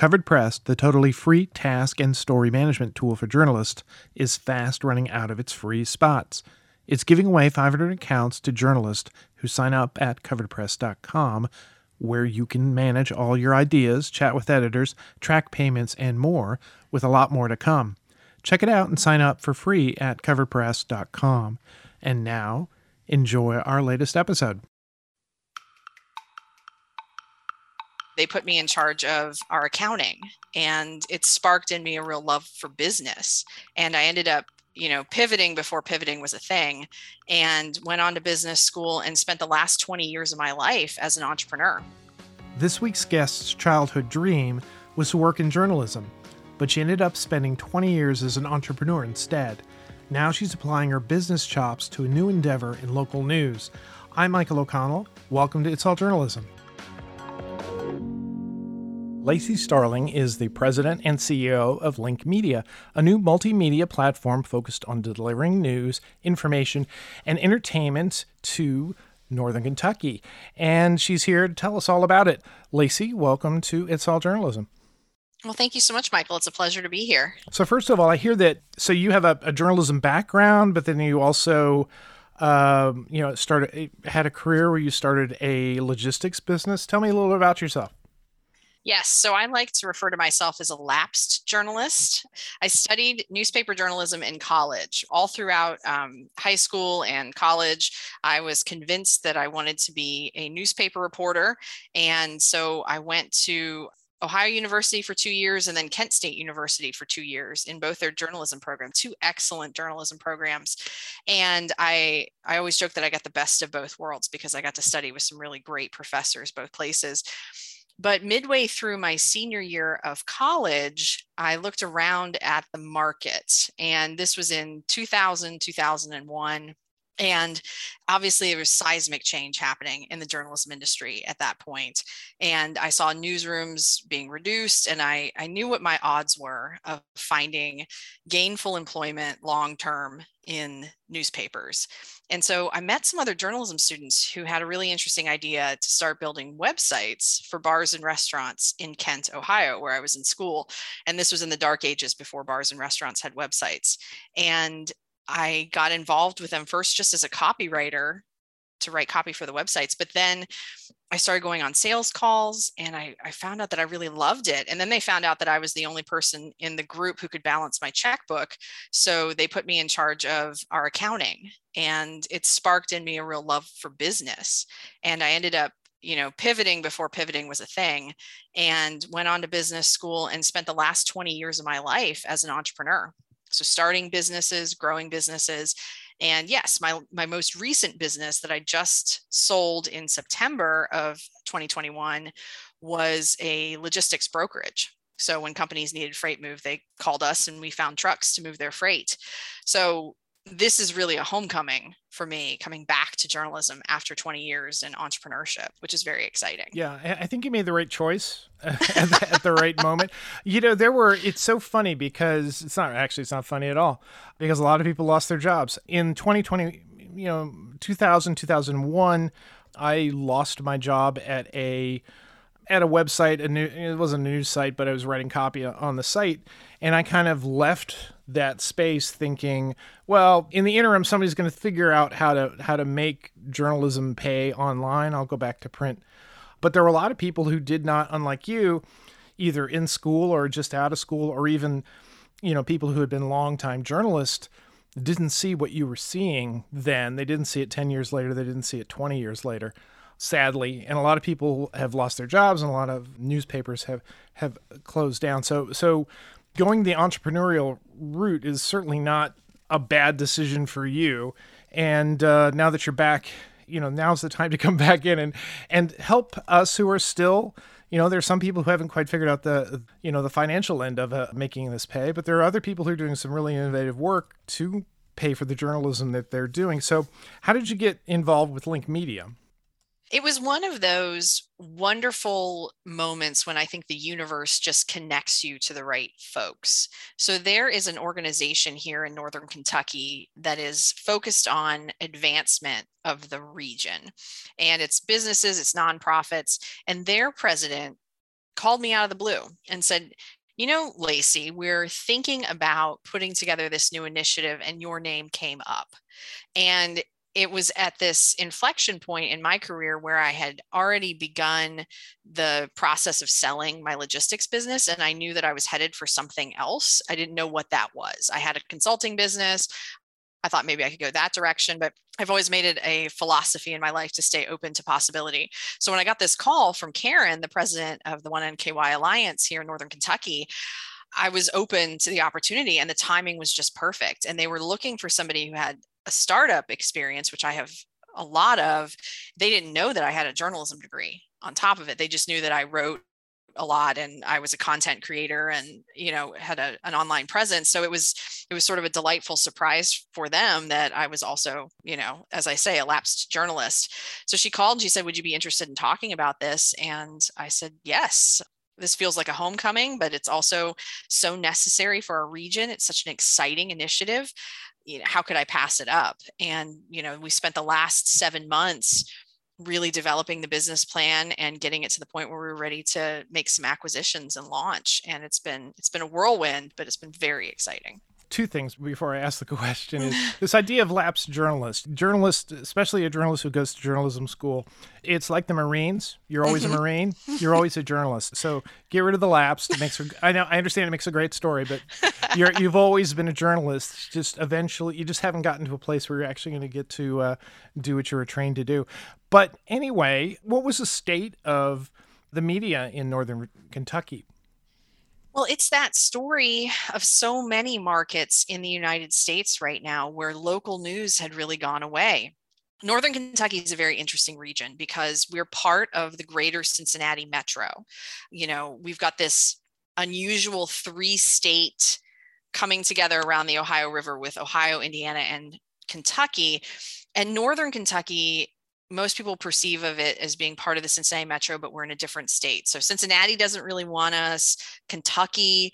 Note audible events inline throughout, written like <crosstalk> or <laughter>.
Covered Press, the totally free task and story management tool for journalists, is fast running out of its free spots. It's giving away 500 accounts to journalists who sign up at coveredpress.com, where you can manage all your ideas, chat with editors, track payments, and more, with a lot more to come. Check it out and sign up for free at coveredpress.com. And now, enjoy our latest episode. They put me in charge of our accounting and it sparked in me a real love for business and i ended up you know pivoting before pivoting was a thing and went on to business school and spent the last 20 years of my life as an entrepreneur. This week's guest's childhood dream was to work in journalism but she ended up spending 20 years as an entrepreneur instead. Now she's applying her business chops to a new endeavor in local news. I'm michael o'connell. Welcome to it's all journalism Lacy Starling is the president and CEO of Link Media, a new multimedia platform focused on delivering news, information, and entertainment to Northern Kentucky. And she's here to tell us all about it. Lacy, welcome to It's All Journalism. Well, thank you so much, Michael. It's a pleasure to be here. So, first of all, I hear that so you have a, a journalism background, but then you also um, you know, started had a career where you started a logistics business. Tell me a little bit about yourself. Yes. So I like to refer to myself as a lapsed journalist. I studied newspaper journalism in college. All throughout um, high school and college, I was convinced that I wanted to be a newspaper reporter. And so I went to Ohio University for two years and then Kent State University for two years in both their journalism programs, two excellent journalism programs. And I I always joke that I got the best of both worlds because I got to study with some really great professors both places. But midway through my senior year of college, I looked around at the market. And this was in 2000, 2001. And obviously, there was seismic change happening in the journalism industry at that point. And I saw newsrooms being reduced, and I, I knew what my odds were of finding gainful employment long term in newspapers. And so I met some other journalism students who had a really interesting idea to start building websites for bars and restaurants in Kent, Ohio, where I was in school. And this was in the dark ages before bars and restaurants had websites. And I got involved with them first just as a copywriter to write copy for the websites. But then I started going on sales calls and I, I, found out that I really loved it. And then they found out that I was the only person in the group who could balance my checkbook. So they put me in charge of our accounting and it sparked in me a real love for business. And I ended up you know pivoting before pivoting was a thing and went on to business school and spent the last 20 years of my life as an entrepreneur so starting businesses, growing businesses. And yes, my, my most recent business that I just sold in September of 2021 was a logistics brokerage. So when companies needed freight moved, they called us and we found trucks to move their freight. So this is really a homecoming for me coming back to journalism after 20 years in entrepreneurship which is very exciting. Yeah i think you made the right choice <laughs> at, the, at the right moment. You know there were it's so funny because it's not actually it's not funny at all because a lot of people lost their jobs. In 2020 you know 2000 2001 i lost my job at a at a website a new it wasn't a news site but i was writing copy on the site and i kind of left that space thinking, well, in the interim, somebody's going to figure out how to how to make journalism pay online. I'll go back to print. But there were a lot of people who did not, unlike you, either in school or just out of school, or even, you know, people who had been longtime journalists didn't see what you were seeing then. They didn't see it 10 years later. They didn't see it 20 years later, sadly. And a lot of people have lost their jobs and a lot of newspapers have, have closed down. So, so going the entrepreneurial route is certainly not a bad decision for you. And uh, now that you're back, you know, now's the time to come <laughs> back in and and help us who are still, you know, there's some people who haven't quite figured out the, you know, the financial end of uh, making this pay, but there are other people who are doing some really innovative work to pay for the journalism that they're doing. So, how did you get involved with Link Media? It was one of those wonderful moments when I think the universe just connects you to the right folks. So, there is an organization here in Northern Kentucky that is focused on advancement of the region, and it's businesses, it's nonprofits, and their president called me out of the blue and said, you know, Lacy, we're thinking about putting together this new initiative, and your name came up. And it was at this inflection point in my career where I had already begun the process of selling my logistics business and I knew that I was headed for something else. I didn't know what that was. I had a consulting business. I thought maybe I could go that direction, but I've always made it a philosophy in my life to stay open to possibility. So when I got this call from Karen, the president of the One NKY Alliance here in Northern Kentucky, I was open to the opportunity and the timing was just perfect. And they were looking for somebody who had a startup experience, which I have a lot of. They didn't know that I had a journalism degree on top of it. They just knew that I wrote a lot and I was a content creator and you know had a, an online presence. So it was it was sort of a delightful surprise for them that I was also you know as I say a lapsed journalist. So she called she said would you be interested in talking about this? And I said yes. This feels like a homecoming but it's also so necessary for our region. It's such an exciting initiative you know, how could I pass it up? And, you know, we spent the last seven months really developing the business plan and getting it to the point where we were ready to make some acquisitions and launch. And it's been it's been a whirlwind, but it's been very exciting two things before I ask the <laughs> question is <laughs> this idea of lapsed journalist. Journalist, especially a journalist who goes to journalism school, it's like the Marines. You're always a mm-hmm. Marine. <laughs> You're always a journalist. So get rid of the lapsed. It makes for, I know I understand it makes a great story, but you're you've always been a journalist. Just eventually, you just haven't gotten to a place where you're actually going to get to uh, do what you were trained to do. But anyway, what was the state of the media in northern Kentucky well, it's that story of so many markets in the United States right now where local news had really gone away. Northern Kentucky is a very interesting region because we're part of the greater Cincinnati metro. You know, we've got this unusual three state coming together around the Ohio River with Ohio, Indiana, and Kentucky. And Northern Kentucky most people perceive of it as being part of the Cincinnati metro, but we're in a different state. So Cincinnati doesn't really want us. Kentucky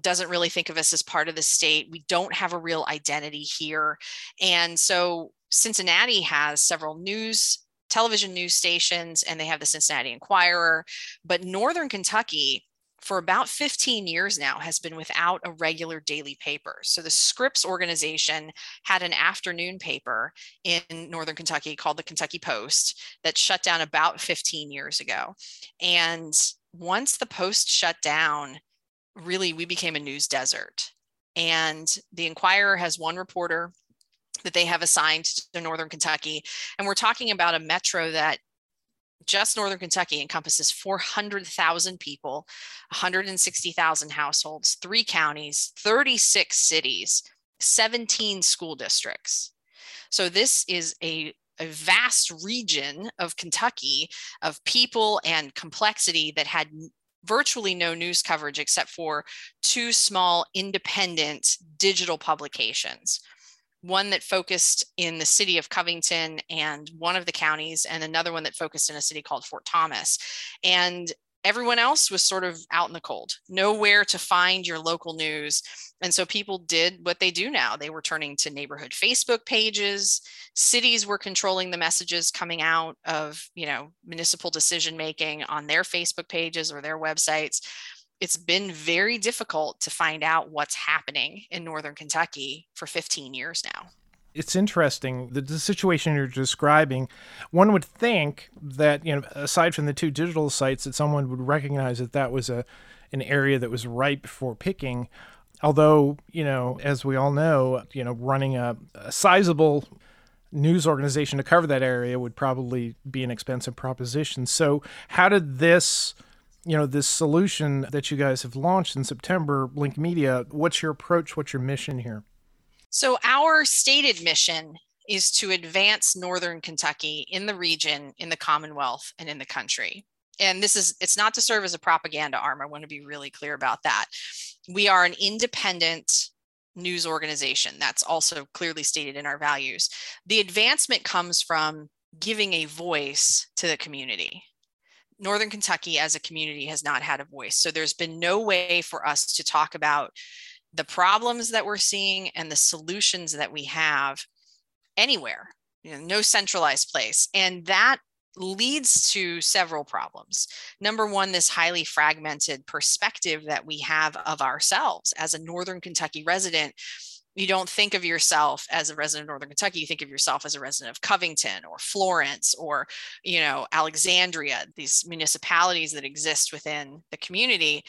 doesn't really think of us as part of the state. We don't have a real identity here. And so Cincinnati has several news television news stations and they have the Cincinnati Enquirer, but Northern Kentucky for about 15 years now has been without a regular daily paper. So the Scripps organization had an afternoon paper in Northern Kentucky called the Kentucky Post that shut down about 15 years ago. And once the Post shut down, really we became a news desert. And the Enquirer has one reporter that they have assigned to Northern Kentucky. And we're talking about a metro that just Northern Kentucky encompasses 400,000 people, 160,000 households, three counties, 36 cities, 17 school districts. So this is a, a vast region of Kentucky of people and complexity that had virtually no news coverage except for two small independent digital publications one that focused in the city of Covington and one of the counties, and another one that focused in a city called Fort Thomas. And everyone else was sort of out in the cold, nowhere to find your local news. And so people did what they do now. They were turning to neighborhood Facebook pages. Cities were controlling the messages coming out of, you know, municipal decision making on their Facebook pages or their websites it's been very difficult to find out what's happening in northern Kentucky for 15 years now. It's interesting the, the situation you're describing. One would think that you know, aside from the two digital sites, that someone would recognize that that was a an area that was ripe for picking. Although you know, as we all know, you know, running a, a sizable news organization to cover that area would probably be an expensive proposition. So, how did this you know this solution that you guys have launched in September, Link Media. What's your approach? What's your mission here? So our stated mission is to advance Northern Kentucky in the region, in the Commonwealth, and in the country. And this is it's not to serve as a propaganda arm. I want to be really clear about that. We are an independent news organization. That's also clearly stated in our values. The advancement comes from giving a voice to the community Northern Kentucky as a community has not had a voice. So there's been no way for us to talk about the problems that we're seeing and the solutions that we have anywhere, you know, no centralized place. And that leads to several problems. Number one, this highly fragmented perspective that we have of ourselves as a Northern Kentucky resident. You don't think of yourself as a resident of Northern Kentucky. You think of yourself as a resident of Covington or Florence or, you know, Alexandria, these municipalities that exist within the community.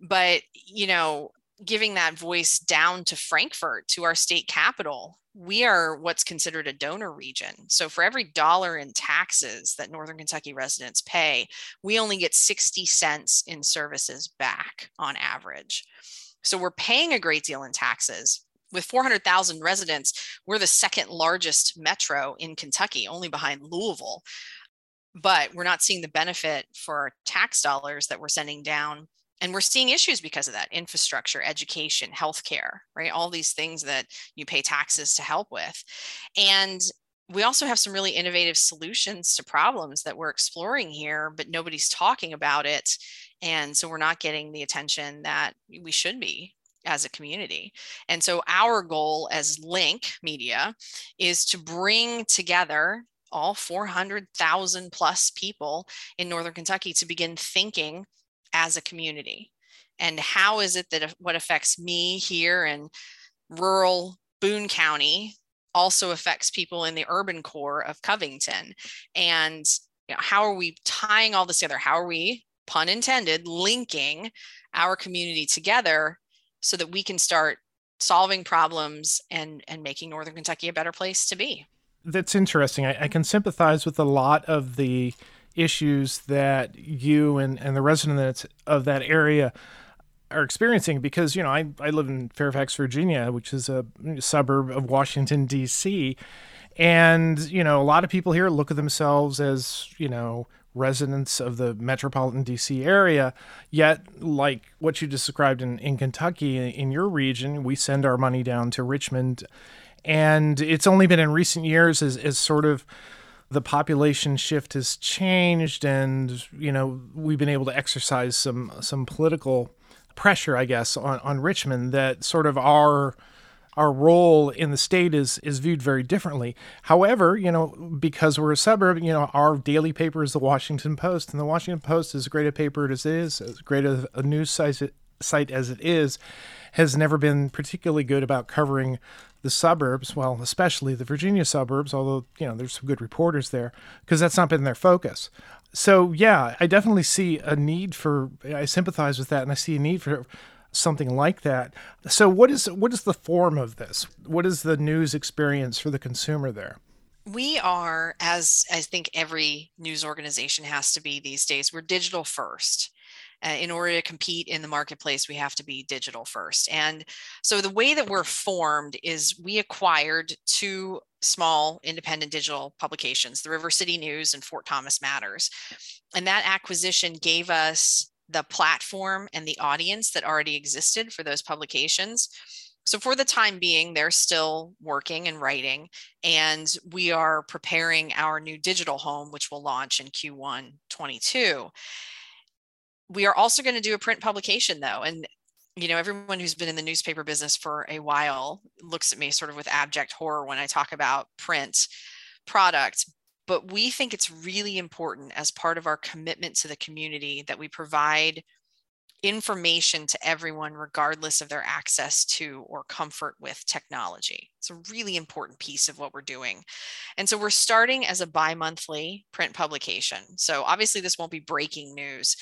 But, you know, giving that voice down to Frankfort to our state capital, we are what's considered a donor region. So for every dollar in taxes that Northern Kentucky residents pay, we only get 60 cents in services back on average. So we're paying a great deal in taxes. With 400,000 residents, we're the second largest metro in Kentucky, only behind Louisville. But we're not seeing the benefit for tax dollars that we're sending down. And we're seeing issues because of that infrastructure education healthcare right? All these things that you pay taxes to help with. And we also have some really innovative solutions to problems that we're exploring here but nobody's talking about it. And so we're not getting the attention that we should be as a community. And so our goal as Link Media is to bring together all 400,000 plus people in Northern Kentucky to begin thinking as a community. And how is it that what affects me here in rural boone county also affects people in the urban core of covington? And you know, how are we tying all this together? How are we pun intended linking our community together so that we can start solving problems and and making northern kentucky a better place to be that's interesting I, I can sympathize with a lot of the issues that you and, and the residents of that area are experiencing because you know I, I live in Fairfax, Virginia, which is a suburb of Washington D.C. And you know a lot of people here look at themselves as you know residents of the metropolitan DC area. Yet, like what you described in, in Kentucky, in your region, we send our money down to Richmond. And it's only been in recent years as, as sort of the population shift has changed and you know we've been able to exercise some some political pressure i guess on, on richmond that sort of our our role in the state is is viewed very differently however you know because we're a suburb you know our daily paper is the washington post and the washington post as great a paper as it is as great a, a news site, site as it is has never been particularly good about covering the suburbs, well, especially the Virginia suburbs, although, you know, there's some good reporters there, because that's not been their focus. So, yeah, I definitely see a need for, I sympathize with that, and I see a need for something like that. So, what is what is the form of this? What is the news experience for the consumer there? We are, as I think every news organization has to be these days, we're digital first uh, in order to compete in the marketplace, we have to be digital first. And so the way that we're formed is we acquired two small independent digital publications, the River City News and Fort Thomas Matters. And that acquisition gave us the platform and the audience that already existed for those publications. So, for the time being, they're still working and writing, and we are preparing our new digital home, which will launch in Q1 22 we are also going to do a print publication though and you know everyone who's been in the newspaper business for a while looks at me sort of with abject horror when i talk about print product but we think it's really important as part of our commitment to the community that we provide information to everyone regardless of their access to or comfort with technology. It's a really important piece of what we're doing. And so we're starting as a bi-monthly print publication. So obviously this won't be breaking news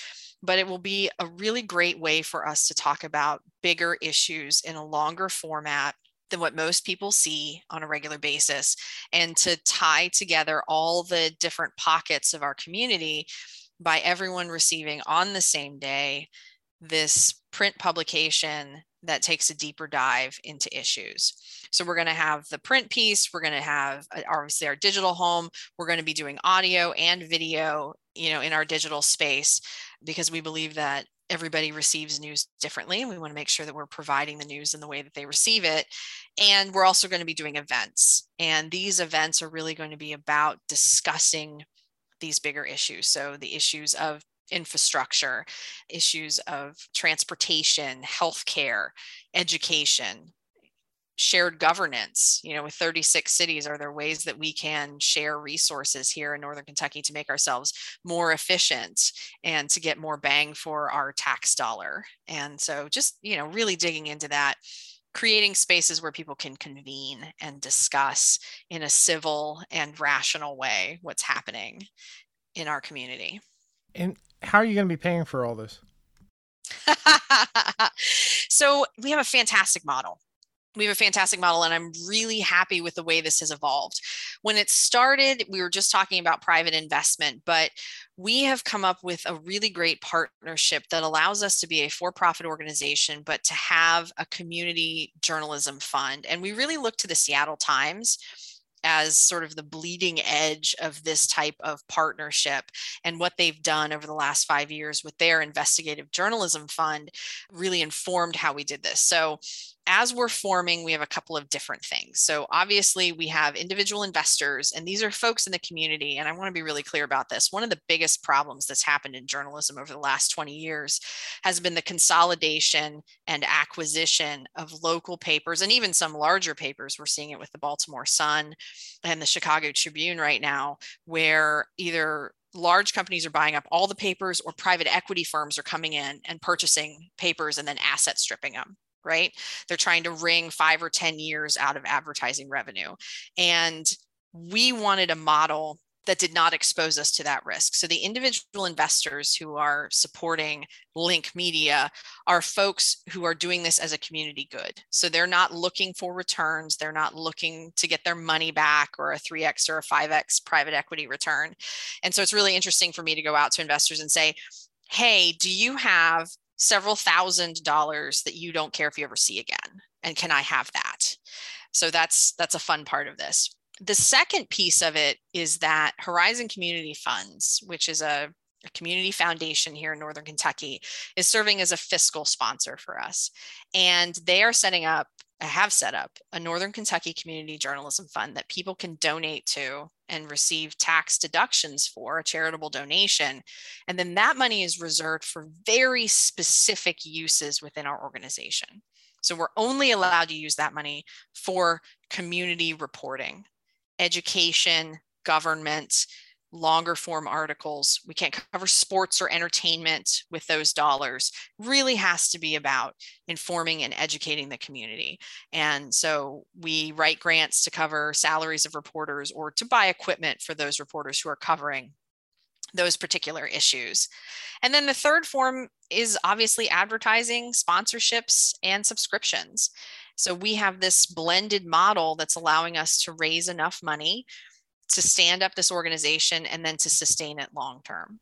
but it will be a really great way for us to talk about bigger issues in a longer format than what most people see on a regular basis and to tie together all the different pockets of our community by everyone receiving on the same day this print publication that takes a deeper dive into issues. So we're going to have the print piece, we're going to have uh, obviously our digital home, we're going to be doing audio and video, you know, in our digital space because we believe that everybody receives news differently and we want to make sure that we're providing the news in the way that they receive it and we're also going to be doing events and these events are really going to be about discussing these bigger issues so the issues of infrastructure issues of transportation healthcare education shared governance you know with 36 cities are there ways that we can share resources here in northern kentucky to make ourselves more efficient and to get more bang for our tax dollar? And so just you know really digging into that creating spaces where people can convene and discuss in a civil and rational way what's happening in our community. And how are you going to be paying for all this? <laughs> So we have a fantastic model we have a fantastic model and i'm really happy with the way this has evolved when it started we were just talking about private investment but we have come up with a really great partnership that allows us to be a for-profit organization but to have a community journalism fund and we really look to the seattle times as sort of the bleeding edge of this type of partnership. And what they've done over the last five years with their investigative journalism fund really informed how we did this. So as we're forming, we have a couple of different things. So, obviously, we have individual investors, and these are folks in the community. And I want to be really clear about this. One of the biggest problems that's happened in journalism over the last 20 years has been the consolidation and acquisition of local papers and even some larger papers. We're seeing it with the Baltimore Sun and the Chicago Tribune right now, where either large companies are buying up all the papers or private equity firms are coming in and purchasing papers and then asset stripping them right? They're trying to wring five or 10 years out of advertising revenue. And we wanted a model that did not expose us to that risk. So the individual investors who are supporting Link Media are folks who are doing this as a community good. So they're not looking for returns, they're not looking to get their money back or a 3x or a 5x private equity return. And so it's really interesting for me to go out to investors and say, "Hey, do you have several thousand dollars that you don't care if you ever see again and can i have that? So that's that's a fun part of this. The second piece of it is that horizon community funds which is a, a community foundation here in northern kentucky is serving as a fiscal sponsor for us. And they are setting up have set up a Northern Kentucky Community Journalism Fund that people can donate to and receive tax deductions for a charitable donation. And then that money is reserved for very specific uses within our organization. So we're only allowed to use that money for community reporting, education, government, longer form articles. We can't cover sports or entertainment with those dollars. Really has to be about informing and educating the community. And so we write grants to cover salaries of reporters or to buy equipment for those reporters who are covering those particular issues. And then the third form is obviously advertising, sponsorships, and subscriptions. So we have this blended model that's allowing us to raise enough money to stand up this organization and then to sustain it long term.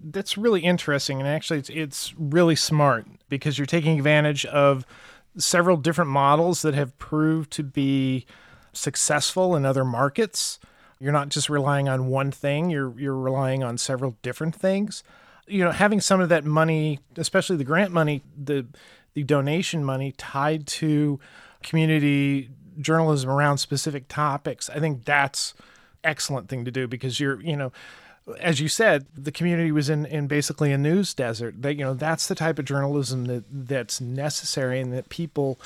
That's really interesting. And actually, it's, it's really smart because you're taking advantage of several different models that have proved to be successful in other markets. You're not just relying on one thing, you're, you're relying on several different things. You know, having some of that money, especially the grant money, the, the donation money tied to community journalism around specific topics, I think that's excellent thing to do because you're, you know, as you said, the community was in, in basically a news desert. That you know that's the type of journalism that that's necessary and that people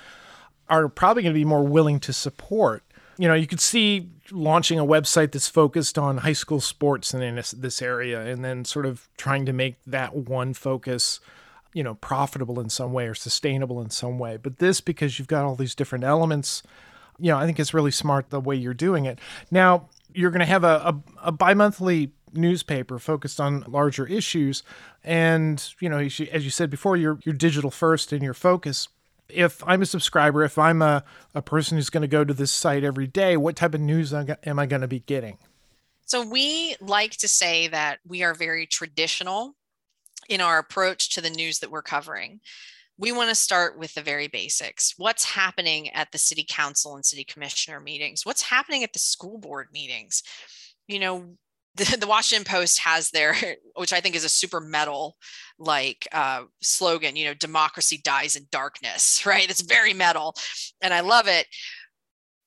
are probably going to be more willing to support. You know, you could see launching a website that's focused on high school sports and in this, this area, and then sort of trying to make that one focus, you know, profitable in some way or sustainable in some way. But this, because you've got all these different elements, you know, I think it's really smart the way you're doing it. Now, you're going to have a, a, a bi-monthly newspaper focused on larger issues. And you know as you said before you're, you're digital first in your focus. If i'm a subscriber if i'm a, a person who's going to go to this site every day what type of news am i going to be getting? So we like to say that we are very traditional in our approach to the news that we're covering we want to start with the very basics. What's happening at the city council and city commissioner meetings? What's happening at the school board meetings? You know, <laughs> the, the Washington Post has their, <laughs> which I think is a super metal like uh, slogan, you know, democracy dies in darkness, <laughs> right? It's very metal and I love it.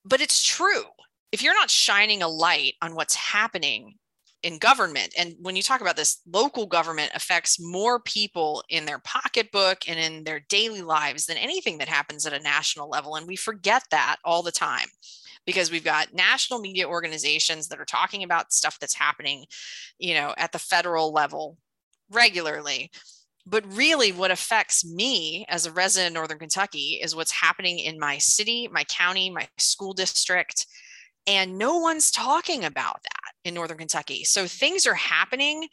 But it's true. If you're not shining a light on what's happening in government. And when you talk about this, local government affects more people in their pocketbook and in their daily lives than anything that happens at a national level. And we forget that all the time because we've got national media organizations that are talking about stuff that's happening, you know, at the federal level regularly. But really, what affects me as a resident in Northern Kentucky is what's happening in my city, my county, my school district. And no one's talking about that in Northern Kentucky. So things are happening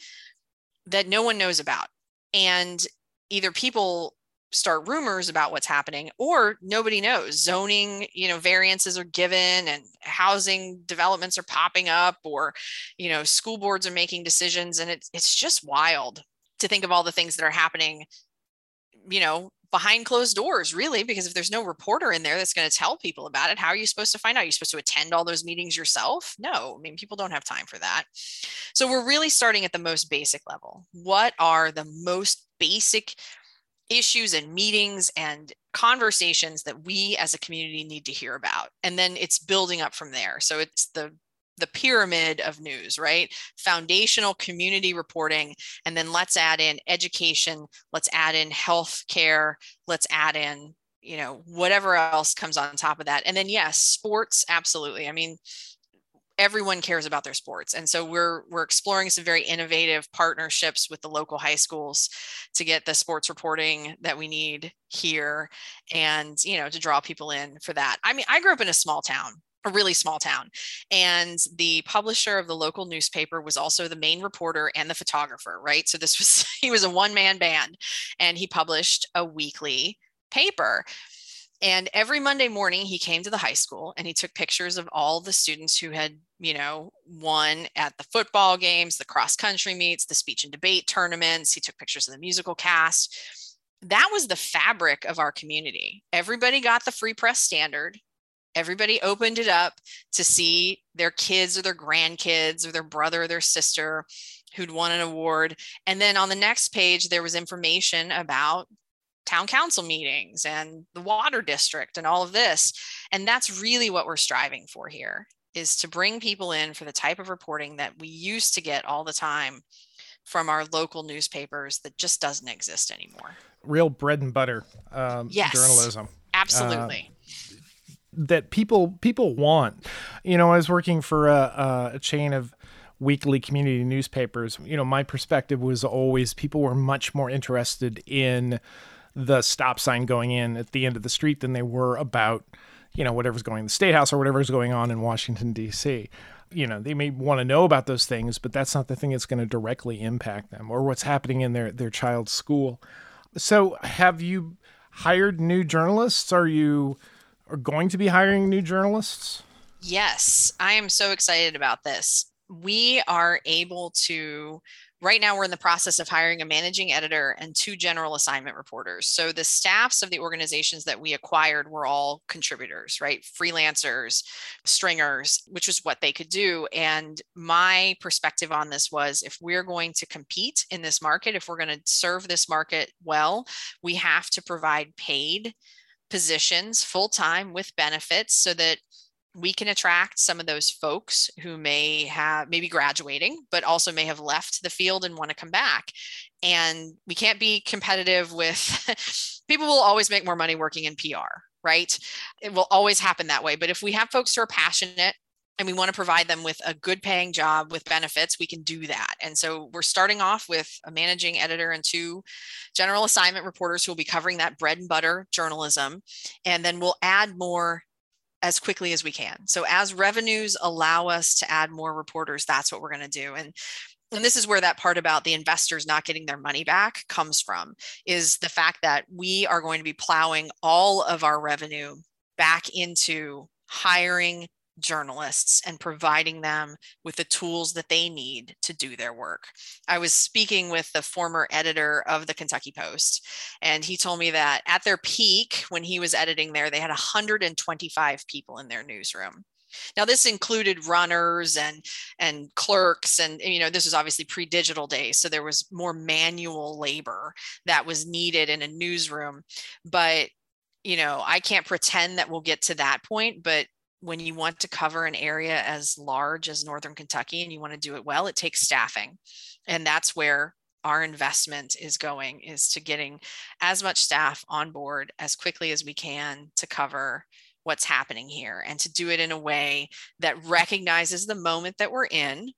that no one knows about. And either people start rumors about what's happening or nobody knows zoning you know variances are given and housing developments are popping up or you know school boards are making decisions and it's it's just wild to think of all the things that are happening you know behind closed doors really because if there's no reporter in there that's going to tell people about it how are you supposed to find out? You're supposed to attend all those meetings yourself? No i mean people don't have time for that. So we're really starting at the most basic level. What are the most basic issues and meetings and conversations that we as a community need to hear about? And then it's building up from there. So it's the the pyramid of news right? Foundational community reporting and then let's add in education let's add in health care let's add in you know whatever else comes on top of that. And then yes sports absolutely. I mean everyone cares about their sports. And so we're we're exploring some very innovative partnerships with the local high schools to get the sports reporting that we need here and you know to draw people in for that. I mean i grew up in a small town a really small town and the publisher of the local newspaper was also the main reporter and the photographer right so this was <laughs> he was a one man band and he published a weekly paper and every Monday morning, he came to the high school and he took pictures of all the students who had, you know, won at the football games, the cross country meets, the speech and debate tournaments. He took pictures of the musical cast. That was the fabric of our community. Everybody got the free press standard. Everybody opened it up to see their kids or their grandkids or their brother or their sister who'd won an award. And then on the next page, there was information about town council meetings and the water district and all of this. And that's really what we're striving for here is to bring people in for the type of reporting that we used to get all the time from our local newspapers that just doesn't exist anymore. Real bread and butter um, yes, journalism. Absolutely. Uh, that people people want. You know, I was working for a, a chain of weekly community newspapers. You know, my perspective was always people were much more interested in the stop sign going in at the end of the street than they were about, you know, whatever's going in the state house or whatever's going on in Washington, D.C. You know, they may want to know about those things, but that's not the thing that's going to directly impact them or what's happening in their, their child's school. So, have you hired new journalists? Are you are going to be hiring new journalists? Yes, I am so excited about this. We are able to Right now, we're in the process of hiring a managing editor and two general assignment reporters. So the staffs of the organizations that we acquired were all contributors, right? Freelancers, stringers, which was what they could do. And my perspective on this was if we're going to compete in this market, if we're going to serve this market well, we have to provide paid positions full time with benefits so that we can attract some of those folks who may have maybe graduating but also may have left the field and want to come back. And we can't be competitive with <laughs> people will always make more money working in PR right? It will always happen that way. But if we have folks who are passionate and we want to provide them with a good paying job with benefits, we can do that. And so we're starting off with a managing editor and two general assignment reporters who will be covering that bread and butter journalism. And then we'll add more as quickly as we can. So as revenues allow us to add more reporters, that's what we're going to do. And and this is where that part about the investors not getting their money back comes from is the fact that we are going to be plowing all of our revenue back into hiring journalists and providing them with the tools that they need to do their work. I was speaking with the former editor of the Kentucky Post, and he told me that at their peak, when he was editing there, they had 125 people in their newsroom. Now this included runners and and clerks and you know this was obviously pre-digital days so there was more manual labor that was needed in a newsroom but you know I can't pretend that we'll get to that point but when you want to cover an area as large as Northern Kentucky and you want to do it well, it takes staffing. And that's where our investment is going is to getting as much staff on board as quickly as we can to cover what's happening here and to do it in a way that recognizes the moment that we're in.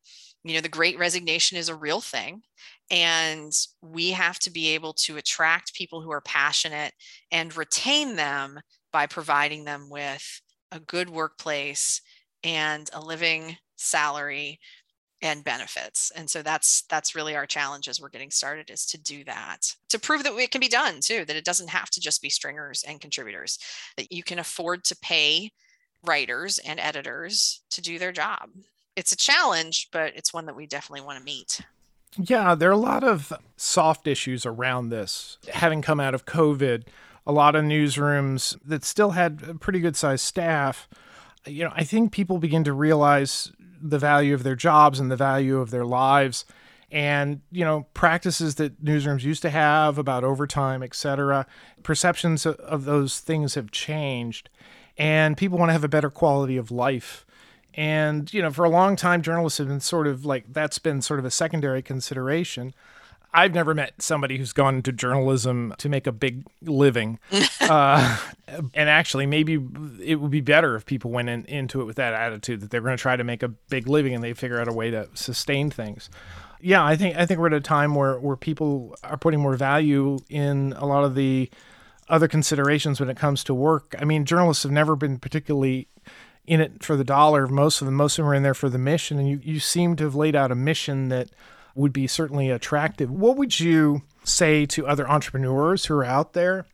You know, the great resignation is a real thing. And we have to be able to attract people who are passionate and retain them by providing them with a good workplace and a living salary and benefits. And so that's that's really our challenge as we're getting started is to do that to prove that it can be done too that it doesn't have to just be stringers and contributors that you can afford to pay writers and editors to do their job. It's a challenge but it's one that we definitely want to meet. Yeah there are a lot of soft issues around this having come out of covid a lot of newsrooms that still had a pretty good sized staff you know i think people begin to realize the value of their jobs and the value of their lives. And you know practices that newsrooms used to have about overtime etc perceptions of those things have changed. And people want to have a better quality of life. And you know for a long time journalists have been sort of like that's been sort of a secondary consideration I've never met somebody who's gone into journalism to make a big living. <laughs> uh, and actually, maybe it would be better if people went in, into it with that attitude that they're going to try to make a big living and they figure out a way to sustain things. Yeah, I think I think we're at a time where where people are putting more value in a lot of the other considerations when it comes to work. I mean, journalists have never been particularly in it for the dollar. Most of them, most of them are in there for the mission, and you you seem to have laid out a mission that would be certainly attractive. What would you say to other entrepreneurs who are out there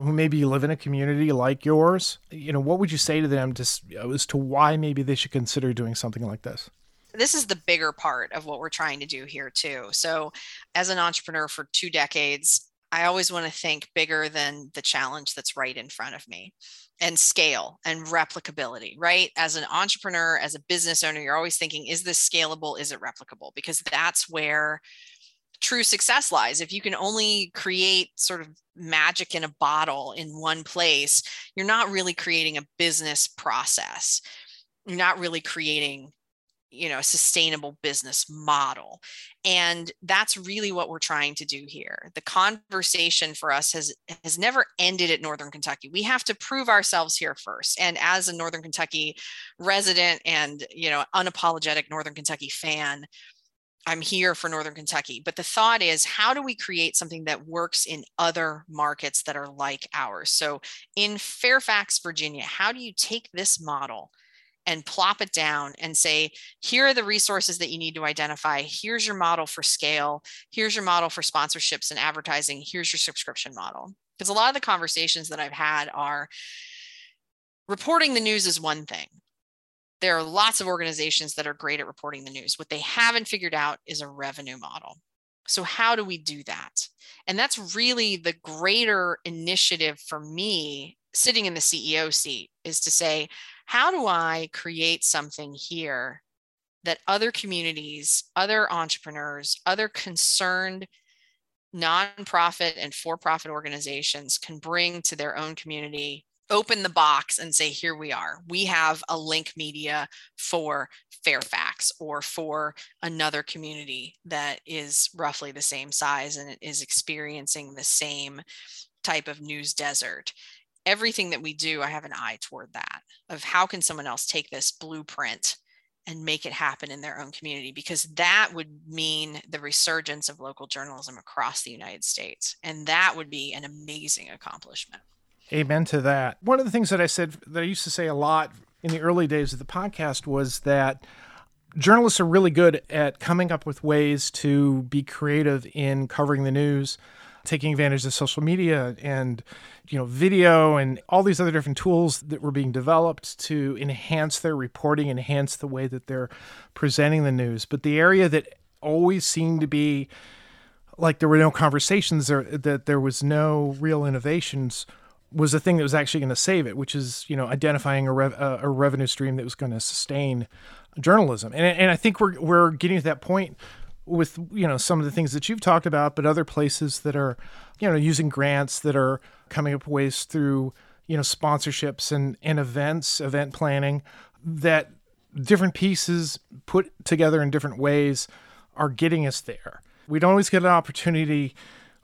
who maybe live in a community like yours? You know, what would you say to them to, uh, as to why maybe they should consider doing something like this? This is the bigger part of what we're trying to do here, too. So, as an entrepreneur for two decades, I always want to think bigger than the challenge that's right in front of me and scale and replicability, right? As an entrepreneur, as a business owner, you're always thinking, is this scalable? Is it replicable? Because that's where true success lies. If you can only create sort of magic in a bottle in one place, you're not really creating a business process. You're not really creating you know a sustainable business model and that's really what we're trying to do here the conversation for us has has never ended at northern kentucky we have to prove ourselves here first and as a northern kentucky resident and you know unapologetic northern kentucky fan I'm here for Northern Kentucky. But the thought is, how do we create something that works in other markets that are like ours? So in Fairfax, Virginia, how do you take this model and plop it down and say, here are the resources that you need to identify. Here's your model for scale. Here's your model for sponsorships and advertising. Here's your subscription model. Because a lot of the conversations that I've had are reporting the news is one thing. There are lots of organizations that are great at reporting the news. What they haven't figured out is a revenue model. So, how do we do that? And that's really the greater initiative for me sitting in the CEO seat is to say, how do I create something here that other communities, other entrepreneurs, other concerned nonprofit and for profit organizations can bring to their own community? Open the box and say, here we are. We have a link media for Fairfax or for another community that is roughly the same size and is experiencing the same type of news desert everything that we do, I have an eye toward that of how can someone else take this blueprint and make it happen in their own community because that would mean the resurgence of local journalism across the United States. And that would be an amazing accomplishment. Amen to that. One of the things that I said that I used to say a lot in the early days of the podcast was that journalists are really good at coming up with ways to be creative in covering the news taking advantage of social media and you know video and all these other different tools that were being developed to enhance their reporting enhance the way that they're presenting the news. But the area that always seemed to be like there were no conversations there that there was no real innovations was the thing that was actually going to save it which is you know identifying a, rev- a revenue stream that was going to sustain journalism. And, and i think we're, we're getting to that point with you know some of the things that you've talked about, but other places that are you know using grants that are coming up ways through you know, sponsorships and, and events, event planning, that different pieces put together in different ways are getting us there. We don't always get an opportunity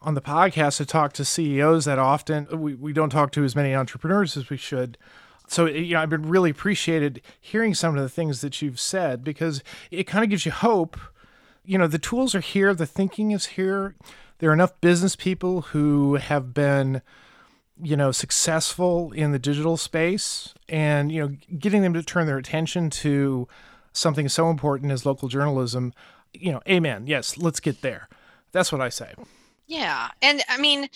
on the podcast to talk to CEOs that often. We, we don't talk to as many entrepreneurs as we should. So, you know, I've been really appreciated hearing some of the things that you've said because it kind of gives you hope. You know, the tools are here, the thinking is here. There are enough business people who have been you know successful in the digital space and you know getting them to turn their attention to something so important as local journalism you know amen yes let's get there. That's what i say. Yeah and i mean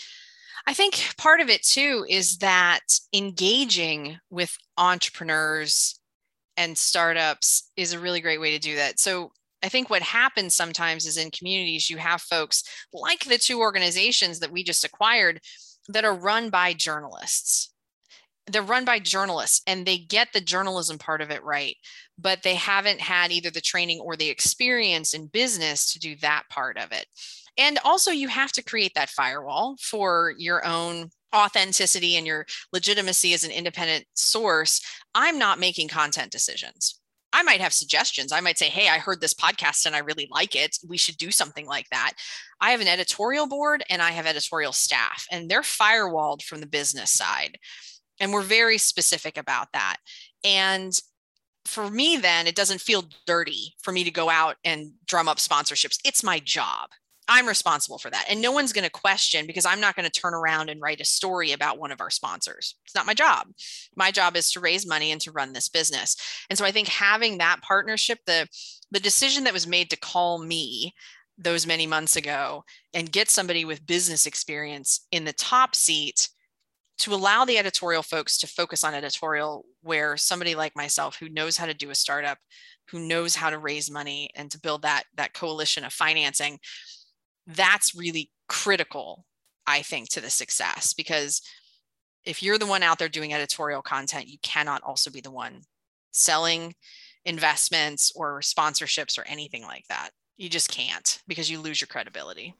i think part of it too is that engaging with entrepreneurs and startups is a really great way to do that. So I think what happens sometimes is in communities, you have folks like the two organizations that we just acquired that are run by journalists. They're run by journalists and they get the journalism part of it right, but they haven't had either the training or the experience in business to do that part of it. And also, you have to create that firewall for your own authenticity and your legitimacy as an independent source. I'm not making content decisions. I might have suggestions. I might say, Hey, I heard this podcast and I really like it. We should do something like that. I have an editorial board and I have editorial staff, and they're firewalled from the business side. And we're very specific about that. And for me, then it doesn't feel dirty for me to go out and drum up sponsorships. It's my job. I'm responsible for that. And no one's going to question because I'm not going to turn around and write a story about one of our sponsors. It's not my job. My job is to raise money and to run this business. And so I think having that partnership, the the decision that was made to call me those many months ago and get somebody with business experience in the top seat to allow the editorial folks to focus on editorial where somebody like myself who knows how to do a startup who knows how to raise money and to build that that coalition of financing that's really critical, I think, to the success because if you're the one out there doing editorial content, you cannot also be the one selling investments or sponsorships or anything like that. You just can't because you lose your credibility.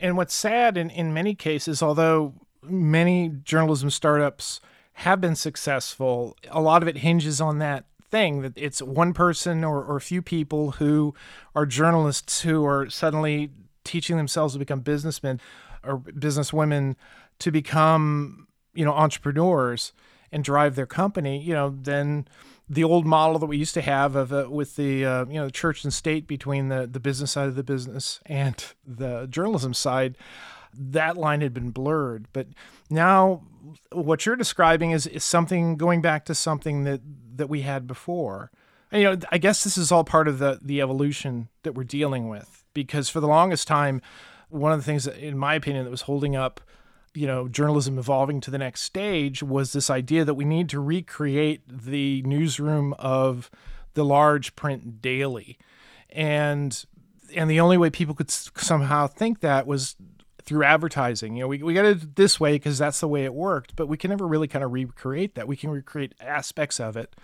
And what's sad in, in many cases, although many journalism startups have been successful, a lot of it hinges on that thing that it's one person or, or a few people who are journalists who are suddenly teaching themselves to become businessmen or businesswomen to become, you know, entrepreneurs and drive their company, you know, then the old model that we used to have of uh, with the uh, you know church and state between the the business side of the business and <laughs> the journalism side that line had been blurred. But now what you're describing is, is something going back to something that that we had before you know i guess this is all part of the the evolution that we're dealing with because for the longest time, one of the things that, in my opinion, that was holding up, you know, journalism evolving to the next stage was this idea that we need to recreate the newsroom of the large print daily, and and the only way people could somehow think that was through advertising. You know, we, we got it this way because that's the way it worked, but we can never really kind of recreate that. We can recreate aspects of it,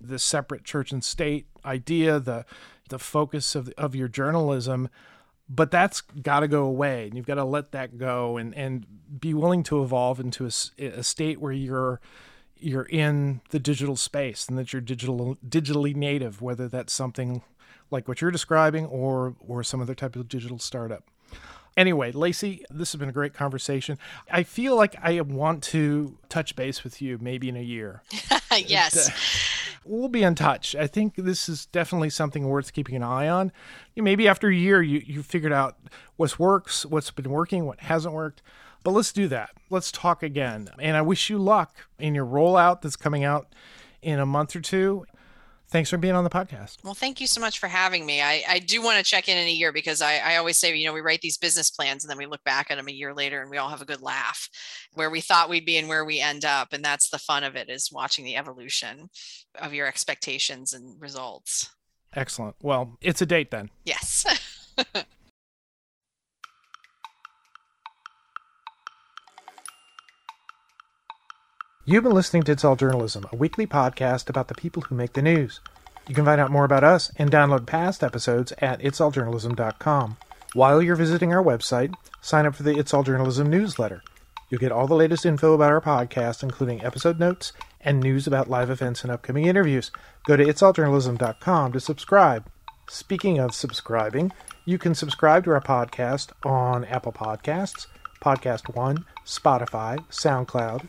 the separate church and state idea, the the focus of, of your journalism but that's got to go away and you've got to let that go and, and be willing to evolve into a, a state where you're you're in the digital space and that you're digital digitally native whether that's something like what you're describing or or some other type of digital startup. Anyway Lacy this has been a great conversation. I feel like i want to touch base with you maybe in a year. <laughs> Yes <laughs> we'll be in touch. I think this is definitely something worth keeping an eye on. Maybe after a year, you you figured out what works, what's been working, what hasn't worked. But let's do that. Let's talk again. And I wish you luck in your rollout that's coming out in a month or two. Thanks for being on the podcast. Well, thank you so much for having me. I, I do want to check in in a year because I, I always say, you know, we write these business plans and then we look back at them a year later and we all have a good laugh where we thought we'd be and where we end up. And that's the fun of it is watching the evolution of your expectations and results. Excellent. Well, it's a date then. Yes. <laughs> You've been listening to It's All Journalism, a weekly podcast about the people who make the news. You can find out more about us and download past episodes at itsalljournalism.com. While you're visiting our website, sign up for the It's All Journalism newsletter. You'll get all the latest info about our podcast, including episode notes and news about live events and upcoming interviews. Go to itsalljournalism.com to subscribe. Speaking of subscribing, you can subscribe to our podcast on Apple Podcasts, Podcast One, Spotify, SoundCloud,